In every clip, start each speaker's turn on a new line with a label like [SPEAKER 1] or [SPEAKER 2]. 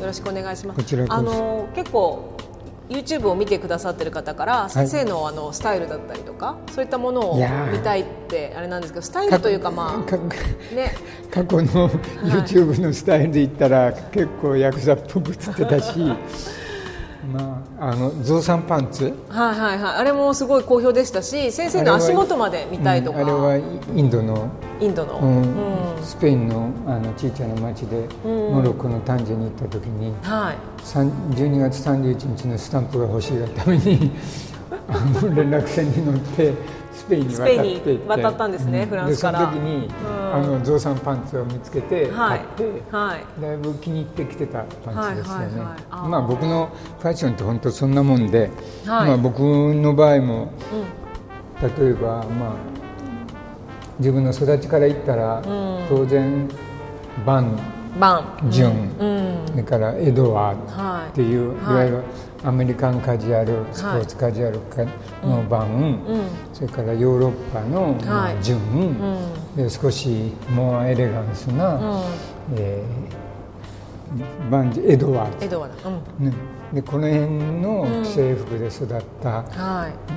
[SPEAKER 1] よろしくお願いします。あの結構 YouTube を見てくださってる方から先生のあのスタイルだったりとか、そういったものを見たいってあれなんですけどスタイルというかまあ
[SPEAKER 2] ね。過去の YouTube のスタイルで言ったら、結構ヤクザっぽく映ってたし まあ、あのゾウさんパンツ。
[SPEAKER 1] はいはいはい。あれもすごい好評でしたし先生の足元まで見たいとか。
[SPEAKER 2] あれは,、インドの
[SPEAKER 1] インドの、
[SPEAKER 2] うん、スペインのあのちいちゃな町で、モロッコのタンジェに行った時に、はい、12月31日のスタンプが欲しいがために連絡船に乗ってスペインに渡って
[SPEAKER 1] 渡ったんですね、うん、フランスから。
[SPEAKER 2] その時に、うん、あのゾウさんパンツを見つけて買って、はい、だい。ぶ気に入ってきてたパンツですよね、まあ僕のファッションって本当そんなもんで、はい、まあ僕の場合も、例えばまあ自分の育ちから言ったら、当然バンバン、ジュン、それからエドワーっていう、い、わゆるアメリカンカジュアルスポーツカジュアルの版、それからヨーロッパの、まあ、ジュン、で少しモアエレガンスな、うえバンジエドワード。エドワード、ね、でこの辺の制服で育った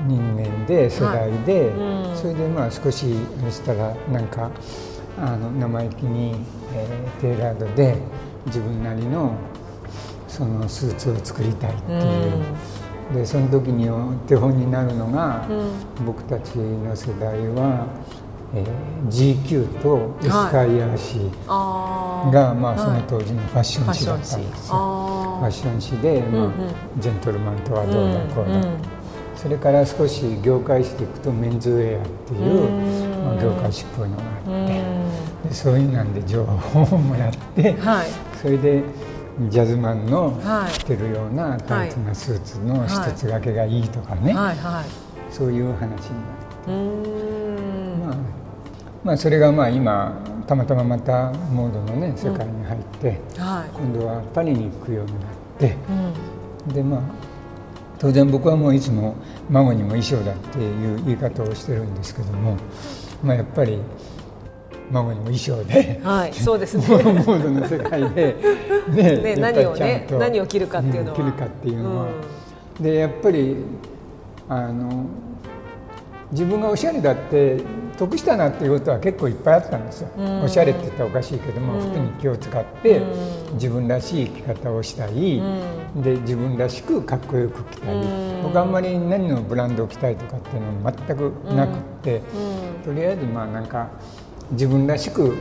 [SPEAKER 2] 人間で、世代で、それでまあ少しあれしたらなんかあの生意気に、えー、テーラードで自分なりのそのスーツを作りたいっていう、うん、でその時にお手本になるのが、うん、僕たちの世代は、えー、GQ とエスカイアー誌が、はい、まあ、その当時のファッション誌だったんですよ。ファッション誌。で、まあ、ジェントルマンとはどうだこうだ、それから少し業界していくとメンズウェアっていう、まあ、業界誌っぽいのがあって。でそういうなんで情報をもらって、はい、それでジャズマンの着てるようなタイツなスーツの一つ掛けがいいとかね、はい。はい、そういう話になって。まあ、まあそれがまあ今たまたままたモードのね世界に入って、うん。はい、今度はパリに行くようになって、うん、でまあ当然僕はもういつも孫にも衣装だっていう言い方をしてるんですけども、まあ、やっぱり孫にも衣装で、
[SPEAKER 1] はい、そうですね。
[SPEAKER 2] モードの世界で。
[SPEAKER 1] ねね何をね何を着るかっていうのは、
[SPEAKER 2] 着るかっていうのは、うん、でやっぱりあの自分がおしゃれだって得したなっていうことは結構いっぱいあったんですよ、うん、おしゃれって言ったらおかしいけども、うん、服に気を使って自分らしい生き方をしたり、うん、で自分らしくかっこよく着たり、僕あんまり何のブランドを着たいとかっていうのは全くなくって、とりあえずまあなんか自分らしく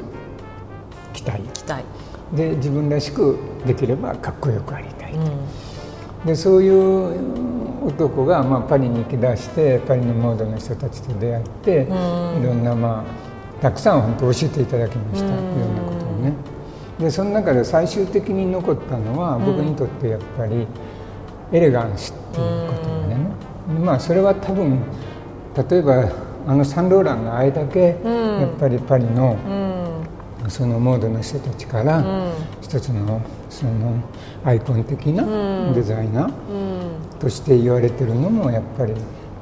[SPEAKER 2] 着たい。着たい。で自分らしくできればかっこよくありたい、でそういう男がまあパリに行き出してパリのモードの人たちと出会って、いろんなまあたくさん本当教えていただきました、いろんなことをね。でその中で最終的に残ったのは、僕にとってやっぱりエレガンスっていうことがね、まあそれは多分例えばあのサンローランがあれだけやっぱりパリの、そのモードの人たちから一つのそのアイコン的なデザイナーとして言われてるのもやっぱり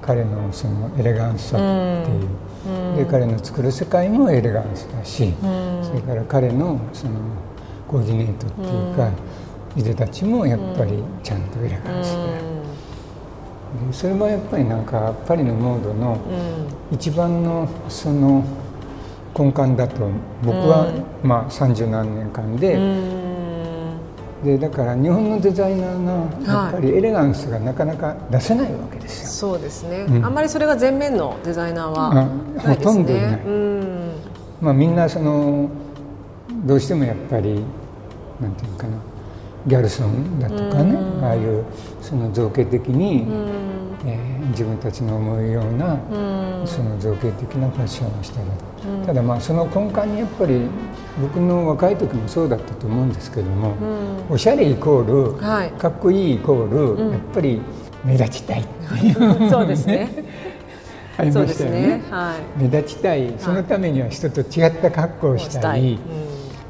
[SPEAKER 2] 彼のそのエレガンスさっていう、で彼の作る世界もエレガンスだし、それから彼のそのコーディネートっていうか、いでたちもやっぱりちゃんとエレガンスで。でそれもやっぱりなんかパリのモードの一番のその根幹だと僕はまあ三十何年間ででだから日本のデザイナーがやっぱりエレガンスがなかなか出せないわけです
[SPEAKER 1] よ、そうですね、うん、あんまりそれが前面のデザイナーはね、ほとんどいない、うん、
[SPEAKER 2] まあ、みんなそのどうしてもやっぱりなんていうかなギャルソンだとかね、ああいうその造形的に、えー、自分たちの思うような、その造形的なファッションをしたり、ただまあその根幹にやっぱり僕の若い時もそうだったと思うんですけども、おしゃれイコール、はい、かっこいいイコール、やっぱり目立ちたい。っていう、
[SPEAKER 1] そうですね。
[SPEAKER 2] ありましたよね、ね。はい、目立ちたい。そのためには人と違った格好をしたり、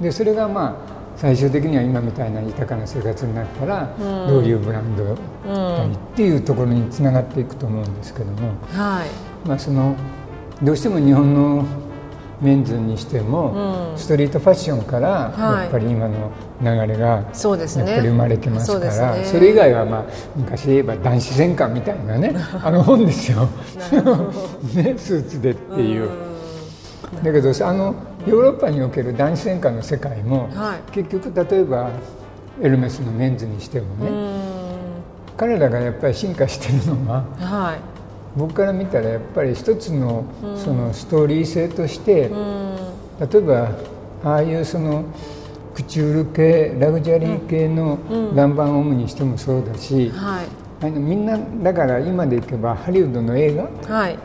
[SPEAKER 2] でそれがまあ最終的には今みたいな豊かな生活になったら、どういうブランドがいいっていうところにつながっていくと思うんですけども、はい。まあ、そのどうしても日本のメンズにしても、ストリートファッションからやっぱり今の流れがやっぱり生まれてますからそ,、れ以外は、まあ、昔言えば男子戦艦みたいなねあの本ですよ、ね、スーツでっていう。だけどあのヨーロッパにおける男子戦艦の世界も、はい、結局例えばエルメスのメンズにしてもね彼らがやっぱり進化してるのは、はい、僕から見たらやっぱり一つのそのストーリー性として例えばああいうそのクチュール系ラグジュアリー系のランバンオムにしてもそうだし、はい、あのみんなだから今でいけばハリウッドの映画、はい、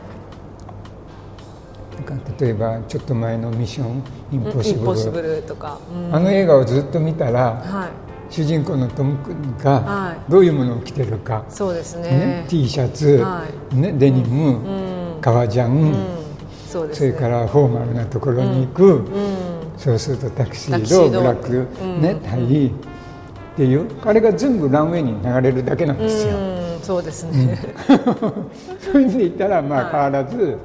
[SPEAKER 2] か例えばちょっと前の「ミッションインポッシブル」とか、うん、あの映画をずっと見たら、はい、主人公のトムがどういうものを着てるか、
[SPEAKER 1] そうですね。
[SPEAKER 2] ね T シャツ、はい、ね、デニム、うん、革ジャン、うん。そね、それからフォーマルなところに行く、そうするとタクシードブラック、ね、タイっていうあれが全部ランウェイに流れるだけなんですよ。
[SPEAKER 1] そうですね、
[SPEAKER 2] そういう意味で言ったらまあ変わらず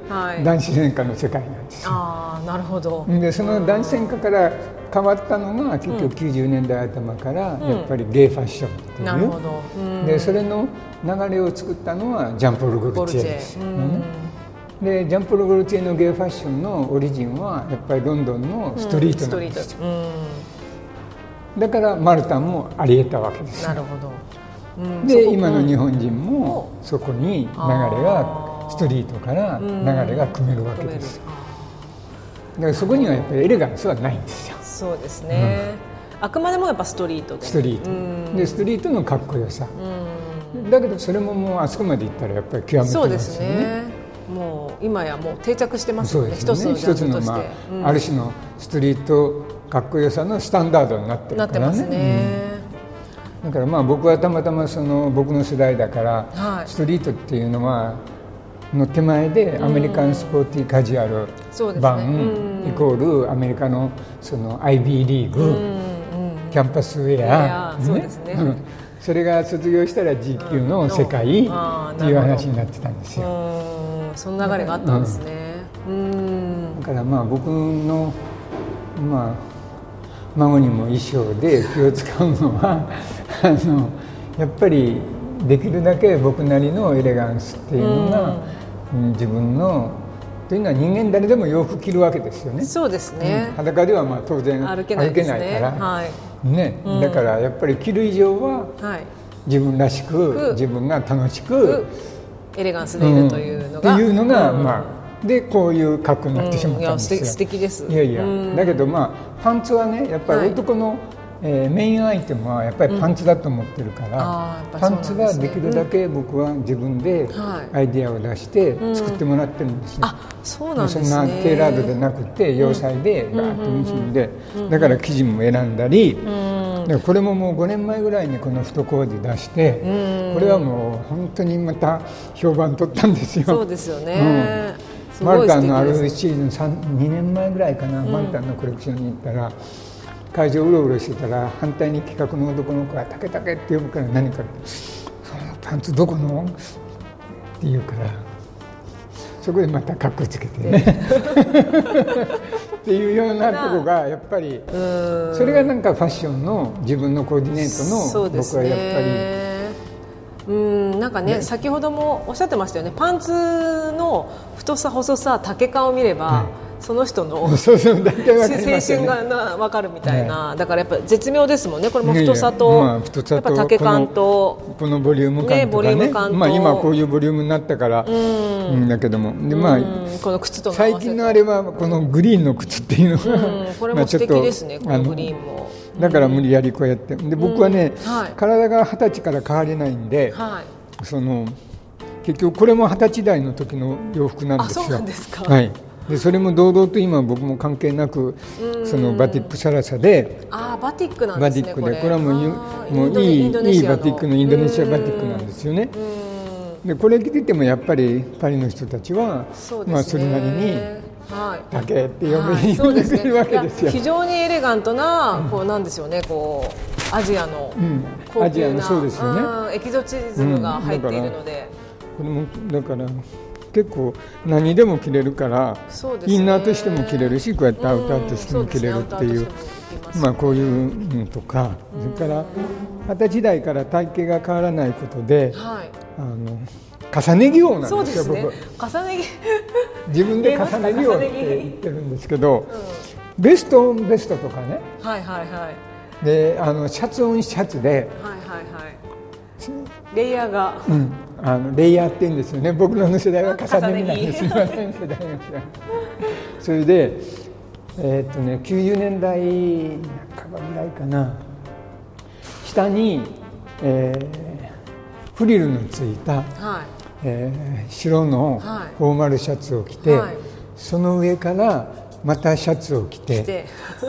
[SPEAKER 2] 男子戦火の世界なんですよ。
[SPEAKER 1] ああなるほど。
[SPEAKER 2] でその男子戦火から変わったのが結局90年代頭からやっぱりゲイファッションっていう、なるほど。でそれの流れを作ったのはジャンポル・ゴルチェ。です。でジャンポル・ゴルチェのゲイファッションのオリジンはやっぱりロンドンのストリートなんですよ。だからマルタンもありえたわけです。
[SPEAKER 1] なるほど
[SPEAKER 2] で今の日本人もそこに流れがストリートから流れが組めるわけですだからそこにはやっぱりエレガンスはないんですよ。
[SPEAKER 1] そうですね、あくまでもやっぱストリート
[SPEAKER 2] でストリート。でストリートのかっこよさ。だけどそれももうあそこまでいったらやっぱり極めてますよね。そうですね。
[SPEAKER 1] もう今やもう定着してますよね。
[SPEAKER 2] 一つの一つの、まあある種のストリートかっこよさのスタンダードになってるからね。なってますね、だからまあ僕はたまたまその僕の世代だから、はい、ストリートっていうのはの手前でアメリカンスポーティーカジュアル版、ね、イコールアメリカのその IB リーグ、キャンパスウェア、ね、それが卒業したら GQ の世界っていう話になってたんですよ。
[SPEAKER 1] その流れがあったんですね。
[SPEAKER 2] だからまあ僕のまあ孫にも衣装で気を使うのはあのやっぱりできるだけ僕なりのエレガンスっていうのが、うん、自分のというのは人間誰でも洋服着るわけですよね。
[SPEAKER 1] そうですね。
[SPEAKER 2] うん、裸ではまあ当然歩けない、ね,、から、はい、ね、うん、だからやっぱり着る以上は、はい、自分らしく自分が楽しく
[SPEAKER 1] エレガンスでいるというのが、
[SPEAKER 2] っていうのが、まあでこういう格好になってしまったんですよ。
[SPEAKER 1] 素敵です。
[SPEAKER 2] いやいや、だけどまあパンツはねやっぱり男の、はいえー、メインアイテムはやっぱりパンツだと思ってるから、うん、パンツはできるだけ僕は自分でアイディアを出して作ってもらってるんですね、
[SPEAKER 1] あそうなんですね。
[SPEAKER 2] そんなテーラードでなくて洋裁でガーッと結んで、だから生地も選んだり、でこれももう5年前ぐらいにこの太コーデ出して、これはもう本当にまた評判取ったんですよ。
[SPEAKER 1] そうですよね、
[SPEAKER 2] マルタンのあるシーズン2年前ぐらいかな、マルタンのコレクションに行ったら会場うろうろしてたら反対に企画の男の子が「竹竹」って呼ぶから何か「そのパンツどこの?」って言うからそこでまたかっこつけてねっていうようなとこがやっぱりそれがなんかファッションの自分のコーディネートの僕はやっぱり。
[SPEAKER 1] うんなんかね、ね、先ほどもおっしゃってましたよね。パンツの太さ細さ丈感を見れば、その人の 青春が分かるみたいな、だからやっぱ絶妙ですもんね。これも太さと、やっぱ丈感と
[SPEAKER 2] このボリューム感とかね。まあ、今こういうボリュームになったから、うん、だけども。で、まあ、
[SPEAKER 1] この靴と
[SPEAKER 2] 最近のあれはこのグリーンの靴っていうのが、
[SPEAKER 1] これも素敵ですねこのグリーンも。
[SPEAKER 2] だから無理やりこうやって。で僕はね、はい、体が二十歳から変われないんで、はい、その結局これも二十歳代の時の洋服なんですよ。
[SPEAKER 1] ですか、
[SPEAKER 2] はい。でそれも堂々と今僕も関係なくそのバティックサラサで
[SPEAKER 1] あバティックなんですねバティックで
[SPEAKER 2] これ。はもうもういいいいバティックのインドネシアバティックなんですよね。でこれ着ててもやっぱりパリの人たちはそ,、まあ、それなりに竹って呼べ,、はい、呼んでくれるわけですよ。
[SPEAKER 1] 非常にエレガントなこうなんですよねこうアジアの
[SPEAKER 2] 高級な、そうですよね。
[SPEAKER 1] エキゾチズムが入っているので、
[SPEAKER 2] これもだから結構何でも着れるから、ね、インナーとしても着れるしこうやってアウターとしても着れるっていう。まあ、こういうのとかそれから二十歳代から体型が変わらないことで、はい、あの重ね着王なんですよ、ね、僕。重ね着。自分で重ね着王って言ってるんですけど、うん、ベストオンベストとかね、はいはいはい、であのシャツオンシャツで、はいはいはい、
[SPEAKER 1] レイヤーが、
[SPEAKER 2] うん、あのレイヤーって言うんですよね。僕の世代は重ね着なんです。すみません世代のそれでえー、っとね90年代半ばぐらいかな。下に、えー、フリルのついた、はいえー、白のフォーマルシャツを着て、はい、その上からまたシャツを着て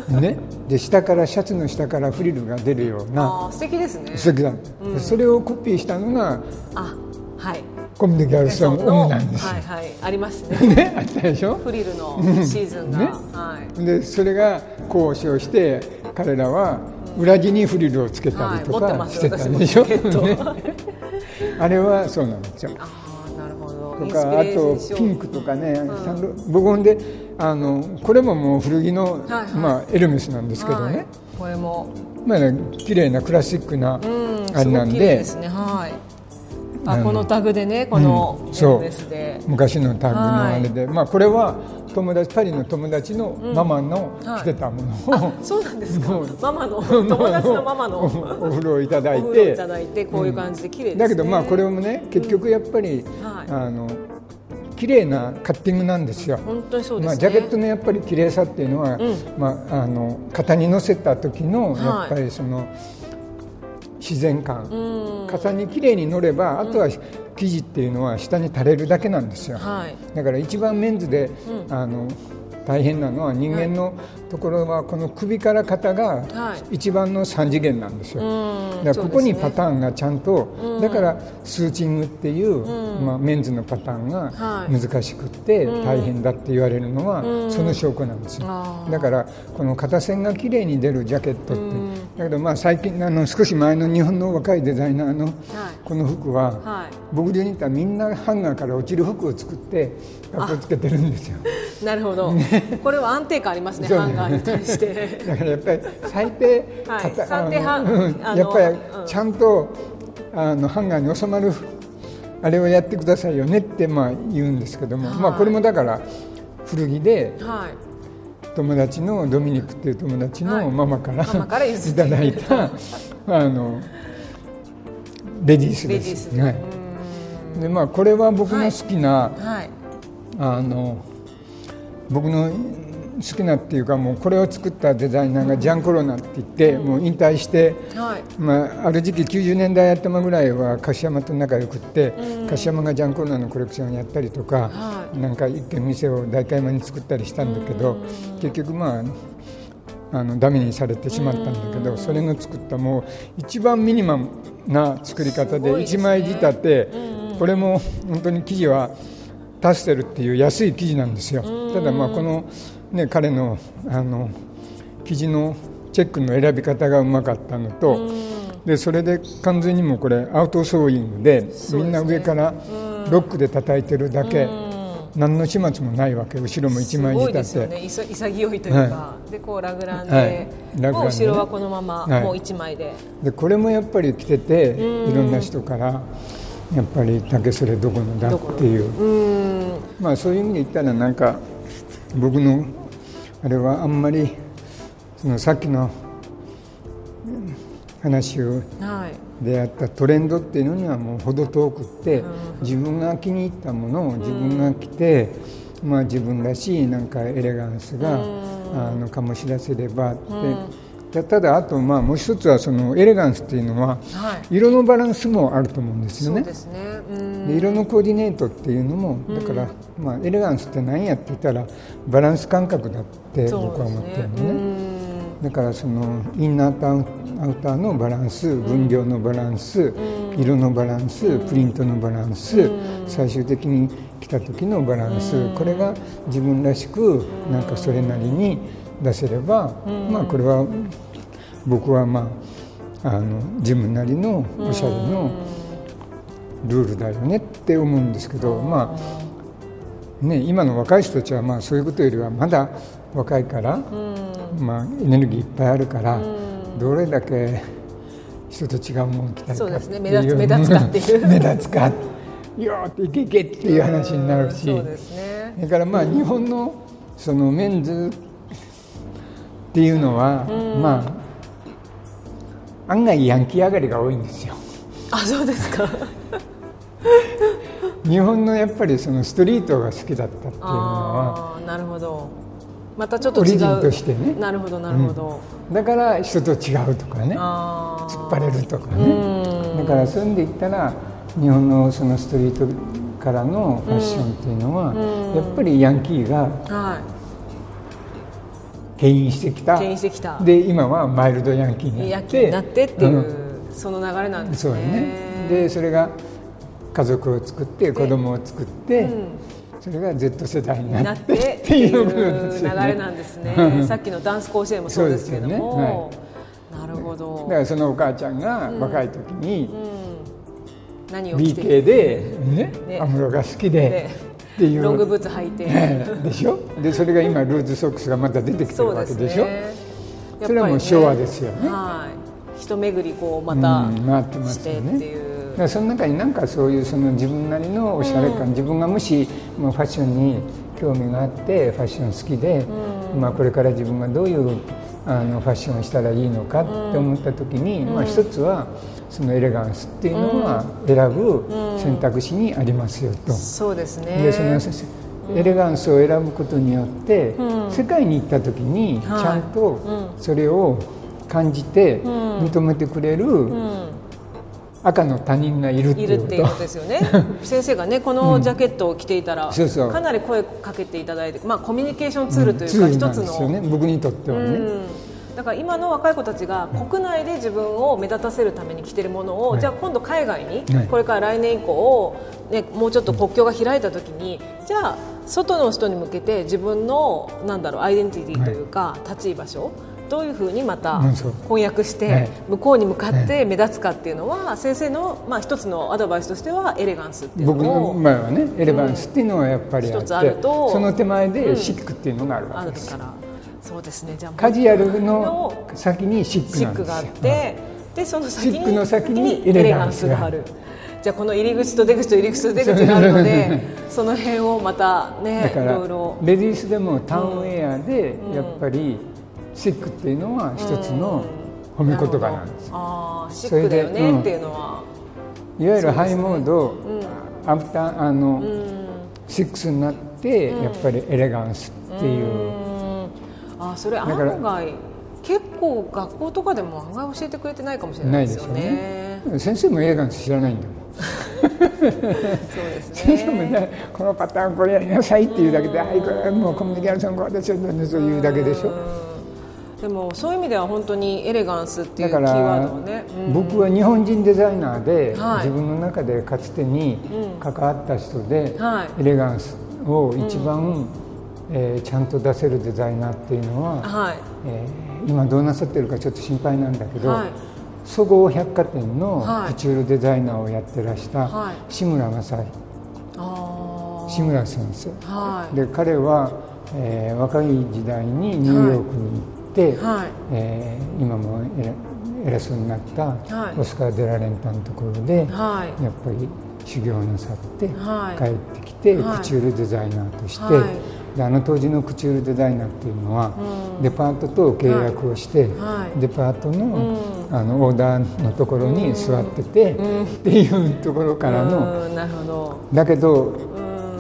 [SPEAKER 2] ね、で下からシャツの下からフリルが出るような
[SPEAKER 1] 素敵ですね。
[SPEAKER 2] 素敵だ、うん、それをコピーしたのがあはい。コムデ・ギャルソンオムなんですはいはい。
[SPEAKER 1] ありますね。
[SPEAKER 2] ねあったでしょ？
[SPEAKER 1] フリルのシーズンが、ね。は
[SPEAKER 2] い、でそれが交渉して彼らは裏地にフリルをつけたりとかしてたでしょ、ね、あれはそうなんですよとかあとピン。クとかね、うん、僕ほんであのこれももう古着の、はいはい、まあ、エルメスなんですけどね、はい、
[SPEAKER 1] これも。
[SPEAKER 2] まあね綺麗なクラシックな、あれなんで、
[SPEAKER 1] ですね。はいあこのタグでねこのエルメスで、
[SPEAKER 2] 昔のタグのあれで、まあこれは友達パリの友達のママの着てたもの。を、
[SPEAKER 1] うんはい、そうなんですか？ママの？友達のママの？
[SPEAKER 2] お風呂をいただいて。
[SPEAKER 1] いただいてこういう感じで綺麗です、
[SPEAKER 2] ね、だけどまあこれもね結局やっぱり、はい、あの綺麗なカッティングなんですよ。
[SPEAKER 1] 本当にそうです、ね、ま
[SPEAKER 2] あ、ジャケットのやっぱり綺麗さっていうのは、うん、まあ、あの型に乗せた時のやっぱりその、はい、自然感、型に綺麗に乗ればあとは生地っていうのは下に垂れるだけなんですよ、はい、だから一番メンズで、うん、あの大変なのは人間のところはこの首から肩が一番の3次元なんですよ、はい、だからここにパターンがちゃんと、だからスーチングっていう、まあ、メンズのパターンが難しくって大変だって言われるのはその証拠なんですよ。だからこの肩線がきれいに出るジャケットってだけどまあ最近あの少し前の日本の若いデザイナーのこの服は僕流に言ったらみんなハンガーから落ちる服を作ってかっこつけてるんですよ。
[SPEAKER 1] なるほど、これは安定感ありますね、ハンガーに対して。
[SPEAKER 2] だからやっぱり最低、はい、最低ハやっぱりちゃんと、あのハンガーに収まるあれをやってくださいよねってまあ言うんですけども、はい、まあこれもだから古着で、はい、友達のドミニクっていう友達のママから、はい、いただいた あのレディースです。はい、でまあこれは僕の好きな、はい。あの僕の好きなっていうかもうこれを作ったデザイナーがジャン・コロナって言って、もう引退して、はい。まあ、ある時期90年代頭ぐらいは樫山と仲良くって、樫山がジャン・コロナのコレクションをやったりとか、はい、なんか一軒店を代官山に作ったりしたんだけど、結局まああのダメにされてしまったんだけどそれが作ったもう一番ミニマムな作り方で1枚仕立てこれも本当に生地はタステルっていう安い生地なんですよ。ただまあこの、ね、彼のあの生地のチェックの選び方がうまかったのとでそれで完全にもこれアウトソーイングでみんな上からロックで叩いてるだけ。何の始末もないわけ後ろも一枚仕立て、
[SPEAKER 1] ね、潔いというか、はい、でこうラグランで、はい、ラグラン後ろはこのまま、もう一枚で。
[SPEAKER 2] でこれもやっぱり着てていろんな人からやっぱり竹それどこのだっていう。まあそういう意味で言ったらなんか僕のあれはあんまりそのさっきの話をであったトレンドっていうのにはもう程遠くって自分が気に入ったものを自分が着てまあ自分らしいなんかエレガンスがあの醸し出せればって。ただあとまあもう一つはそのエレガンスっていうのは色のバランスもあると思うんですよね。で色のコーディネートっていうのもだからまあエレガンスって何やって言ったらバランス感覚だって僕は思ってるのね。だからそのインナーとアウターのバランス分量のバランス色のバランスプリントのバランス最終的に来た時のバランスこれが自分らしくなんかそれなりに出せればまあこれは僕はまああの自分なりのおしゃれのルールだよねって思うんですけどまあね、今の若い人たちはまあそういうことよりはまだ若いから、まあ、エネルギーいっぱいあるから、どれだけ人と違うものを着たりかっていう目立つ目立つかっていう。目立つかよっていけいけっていう話になるし、そうですね、だからまあ日本のそのメンズっていうのは、まあ案外ヤンキー上がりが多いんですよ。
[SPEAKER 1] あそうですか。
[SPEAKER 2] 日本のやっぱりそのストリートが好きだったっていうのは
[SPEAKER 1] なるほど。またちょっと違う。
[SPEAKER 2] オリジンとしてね
[SPEAKER 1] なるほどなるほど、
[SPEAKER 2] うん、だから人と違うとかね。突っ張れるとかね。だからそういう意味で言ったら日本のそのストリートからのファッションっていうのは、やっぱりヤンキーが牽引してきた,、
[SPEAKER 1] 牽引してきた。
[SPEAKER 2] で今はマイルドヤンキーになって。
[SPEAKER 1] なってっていう、うん、その流れなんですね。そうね。
[SPEAKER 2] でそれが家族を作って子供を作って、うん、それが Z 世代になってっていう
[SPEAKER 1] 流れなんですね。さっきのダンス甲子園もそうですけども、ね。はい、なるほど。
[SPEAKER 2] だからそのお母ちゃんが若い時に、うん、何を BK でね安室、が好きで
[SPEAKER 1] っていう。ロングブーツ履いて、
[SPEAKER 2] でしょ？でそれが今ルーズソックスがまた出てきてるわけでしょ？それはもう昭和ですよね。
[SPEAKER 1] はい。人巡りこうまたしてっていう、
[SPEAKER 2] だその中になんかそういうその自分なりのおしゃれ感、うん、自分がもしもうファッションに興味があってファッション好きで、うん、まあ、これから自分がどういうあのファッションをしたらいいのかって思った時に、うん、まあ、一つはそのエレガンスっていうのは選ぶ選択肢にありますよと。
[SPEAKER 1] そうですね。
[SPEAKER 2] でそのエレガンスを選ぶことによって、世界に行った時にちゃんとそれを感じて認めてくれる赤の他人がいるっていうこと。
[SPEAKER 1] ですよね。先生がねこのジャケットを着ていたら、うん、かなり声かけていただいて、まあ、コミュニケーションツールというか、一つの、
[SPEAKER 2] ね、僕にとってはね、うん
[SPEAKER 1] だから今の若い子たちが国内で自分を目立たせるために着てるものを、はい、じゃあ今度海外に、はい、これから来年以降、ね、もうちょっと国境が開いた時にじゃあ外の人に向けて自分のなんだろうアイデンティティというか、はい、立ち居場所どういうふうにまた翻訳して向こうに向かって目立つかっていうのは先生のまあ一つのアドバイスとしてはエレガンスっていうの僕
[SPEAKER 2] の前はねエレガンスっていうのはやっぱりあって、その手前でシックっていうのがあるわけです、
[SPEAKER 1] そうですね。じゃあ
[SPEAKER 2] カジュアルの先にシック
[SPEAKER 1] があって、でその先にの先にエレガンスがある。じゃあこの入り口と出口と入り口と出口があるのでその辺をまたねいろいろ
[SPEAKER 2] レディースでもタウンウェアでやっぱり、シックっていうのは一つの褒め言葉なんです、
[SPEAKER 1] ああシックだよね、うん、っていうのは。
[SPEAKER 2] いわゆるハイモード、アフターあの、シックスになってやっぱりエレガンスっていう、
[SPEAKER 1] あそれ案外結構学校とかでも案外教えてくれてないかもしれないですよね、
[SPEAKER 2] ね、先生もエレガンス知らないんだもん。そうですね。先生もねこのパターンこれやりなさいっていうだけで「はいこれもうコミュニケーションこうですよ」そういうだけでしょ。
[SPEAKER 1] でもそういう意味では本当にエレガンスっていうキーワードをね、
[SPEAKER 2] うん、僕は日本人デザイナーで、はい、自分の中でかつてに関わった人で、はい、エレガンスを一番、うん、えー、ちゃんと出せるデザイナーっていうのは、はい、えー、今どうなさってるかちょっと心配なんだけど、はい、そごう百貨店のクチュールデザイナーをやってらした志村正井、志村先生、で彼は、えー、若い時代にニューヨークに行って、はい、えー、今も偉そうになったオスカー・デラレンタのところで、はい、やっぱり修行なさって帰ってきて、クチュールデザイナーとして、であの当時のクチュールデザイナーっていうのは、うん、デパートと契約をして、はい、デパートのうん、あのオーダーのところに座ってて、うん、っていうところからの、なるほど。だけど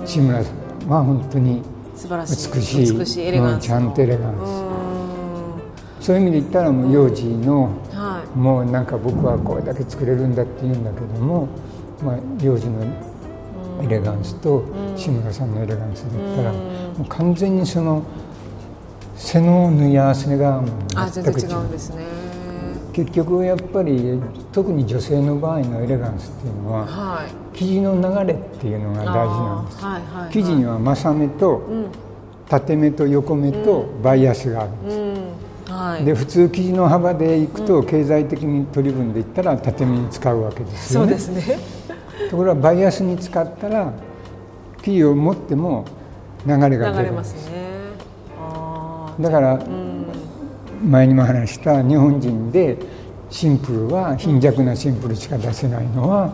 [SPEAKER 2] 志村さんは本当に美しい。美しいエレガンスちゃんとエレガンス。そういう意味で言ったらもう幼児の、はい、もうなんか僕はこれだけ作れるんだって言うんだけども、まあ、幼児のエレガンスと志村さんのエレガンスだったら、もう完全にその背の縫い合わせが
[SPEAKER 1] 全く違う。んですね。
[SPEAKER 2] 結局やっぱり特に女性の場合のエレガンスっていうのは、はい、生地の流れっていうのが大事なんです、はいはいはい、生地には正目と、縦目と横目とバイアスがあるんです、うん。はい、で普通生地の幅でいくと経済的に取り分でいったら縦目に使うわけですよね。そうですねところがバイアスに使ったら生地を持っても流れが出る。んですね。だから、前にも話した日本人でシンプルは貧弱なシンプルしか出せないのは、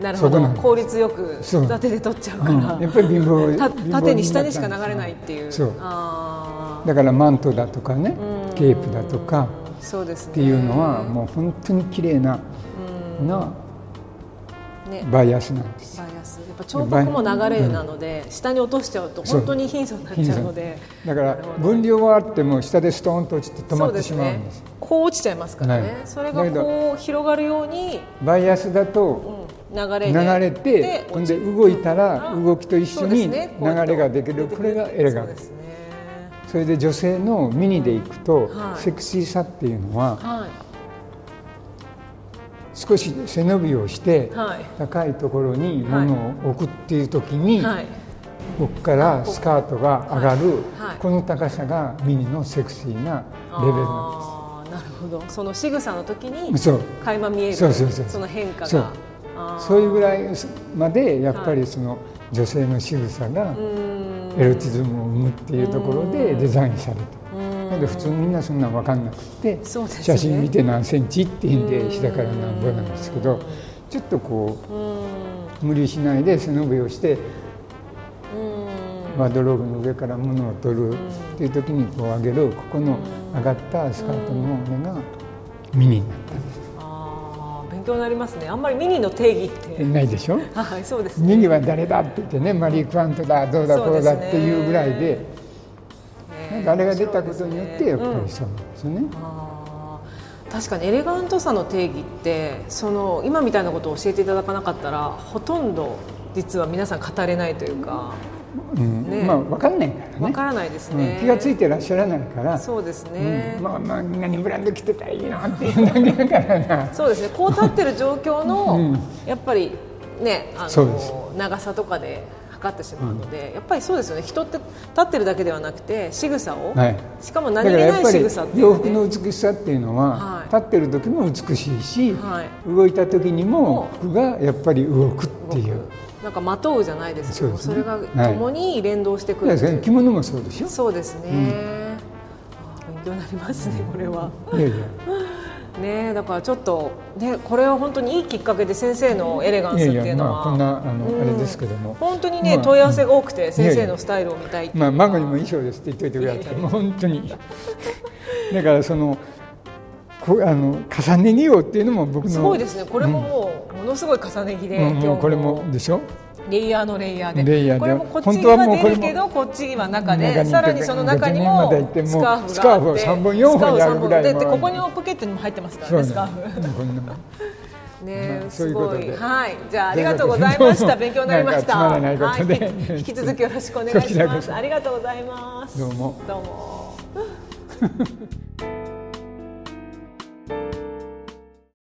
[SPEAKER 1] なるほど。効率よく縦で取っちゃうから、うん、
[SPEAKER 2] やっぱり貧
[SPEAKER 1] 乏縦に下にしか流れないっていう。
[SPEAKER 2] そう。だからマントだとかねケープだとか
[SPEAKER 1] そうです、ね、
[SPEAKER 2] っていうのはもう本当に綺麗ななね、バイアスなんです。
[SPEAKER 1] バイアス。やっぱ彫刻も流れなので、下に落としちゃうと本当に貧相になっちゃうので。
[SPEAKER 2] だから分量はあっても下でストーンと落ちて止まってしまうんです、ね、
[SPEAKER 1] こう落ちちゃいますからね、それがこう広がるように
[SPEAKER 2] バイアスだと、流れ流れてほんで動いたら動きと一緒に流れができる。これがエレガンスそれで女性のミニでいくと、セクシーさっていうのは、少し背伸びをして、高いところに物を置くっていう時に、ここからスカートが上がる、この高さがミニのセクシーなレベルなん
[SPEAKER 1] です。なるほど。その仕草の時に垣間見えるその変化が。
[SPEAKER 2] そう。いうぐらいまでやっぱりその女性の仕草がエロティズムを生むっていうところでデザインされた。なんで普通みんなそんな分かんなくて、ね、写真見て何センチっていうんで膝から何ぼなんですけどちょっとこう無理しないで背伸びをしてワードローブの上から物を取るっていう時にこう上げるここの上がったスカートの目がミニになったんです。
[SPEAKER 1] 勉強になりますね。あんまりミニの定義って
[SPEAKER 2] ないでしょ？
[SPEAKER 1] はい、そうです、
[SPEAKER 2] ね、ミニは誰だって言ってね、マリー・クワントだ、どうだこうだっていうぐらいで。あれが出たことによってやっぱりそうなんですよね。
[SPEAKER 1] 確かにエレガントさの定義ってその今みたいなことを教えていただかなかったらほとんど実は皆さん語れないというか、
[SPEAKER 2] うん。ね、まあ分かんないからね。
[SPEAKER 1] 分からないですね、
[SPEAKER 2] うん、気が付いてらっしゃらないから。
[SPEAKER 1] そうですね、
[SPEAKER 2] うん、まあまあみんなにブランド着てたらいいなっていうだけだからな。
[SPEAKER 1] そうですね。こう立ってる状況の、やっぱりねあの長さとかで測ってしまうので、うん、やっぱりそうですよね。人って立ってるだけではなくて仕草を、はい、しかも何気ない仕草って、ね、
[SPEAKER 2] 洋服の美しさっていうのは、はい、立ってる時も美しいし、はい、動いた時にも服がやっぱり動くっていう。
[SPEAKER 1] なんかまとうじゃないですけどそ、ね,、れが共に連動してくる、
[SPEAKER 2] はい、着物もそうでしょ。
[SPEAKER 1] そうですね、うん、勉強になりますねこれは。いやいやね、だからちょっと、ね、これは本当にいいきっかけで先生のエレガンスっていうのは、
[SPEAKER 2] こんなあの、あれですけども。
[SPEAKER 1] 本当にね、問い合わせが多くて先生のスタイルを見たい
[SPEAKER 2] まあ孫にも衣装ですって言っといてください。もう本当に。だからそのこあの重ね着ようっていうのも僕の
[SPEAKER 1] すごいですね。これももう、ものすごい重ね着で、
[SPEAKER 2] もうこれもでしょ？
[SPEAKER 1] レイヤーのレイヤーで。レイヤーで？これもこっちには出るけどこっちは中でさらにその中にもスカーフ
[SPEAKER 2] スカーフを3本4本やるぐらいで
[SPEAKER 1] ここにもポケットにも入ってますからねスカーフ。ね、すごい。はい、じゃあ、ありがとうございました。勉強になりました。はい、引き続きよろしくお願いします。ありがとうございます。
[SPEAKER 2] どうも。
[SPEAKER 1] どうも。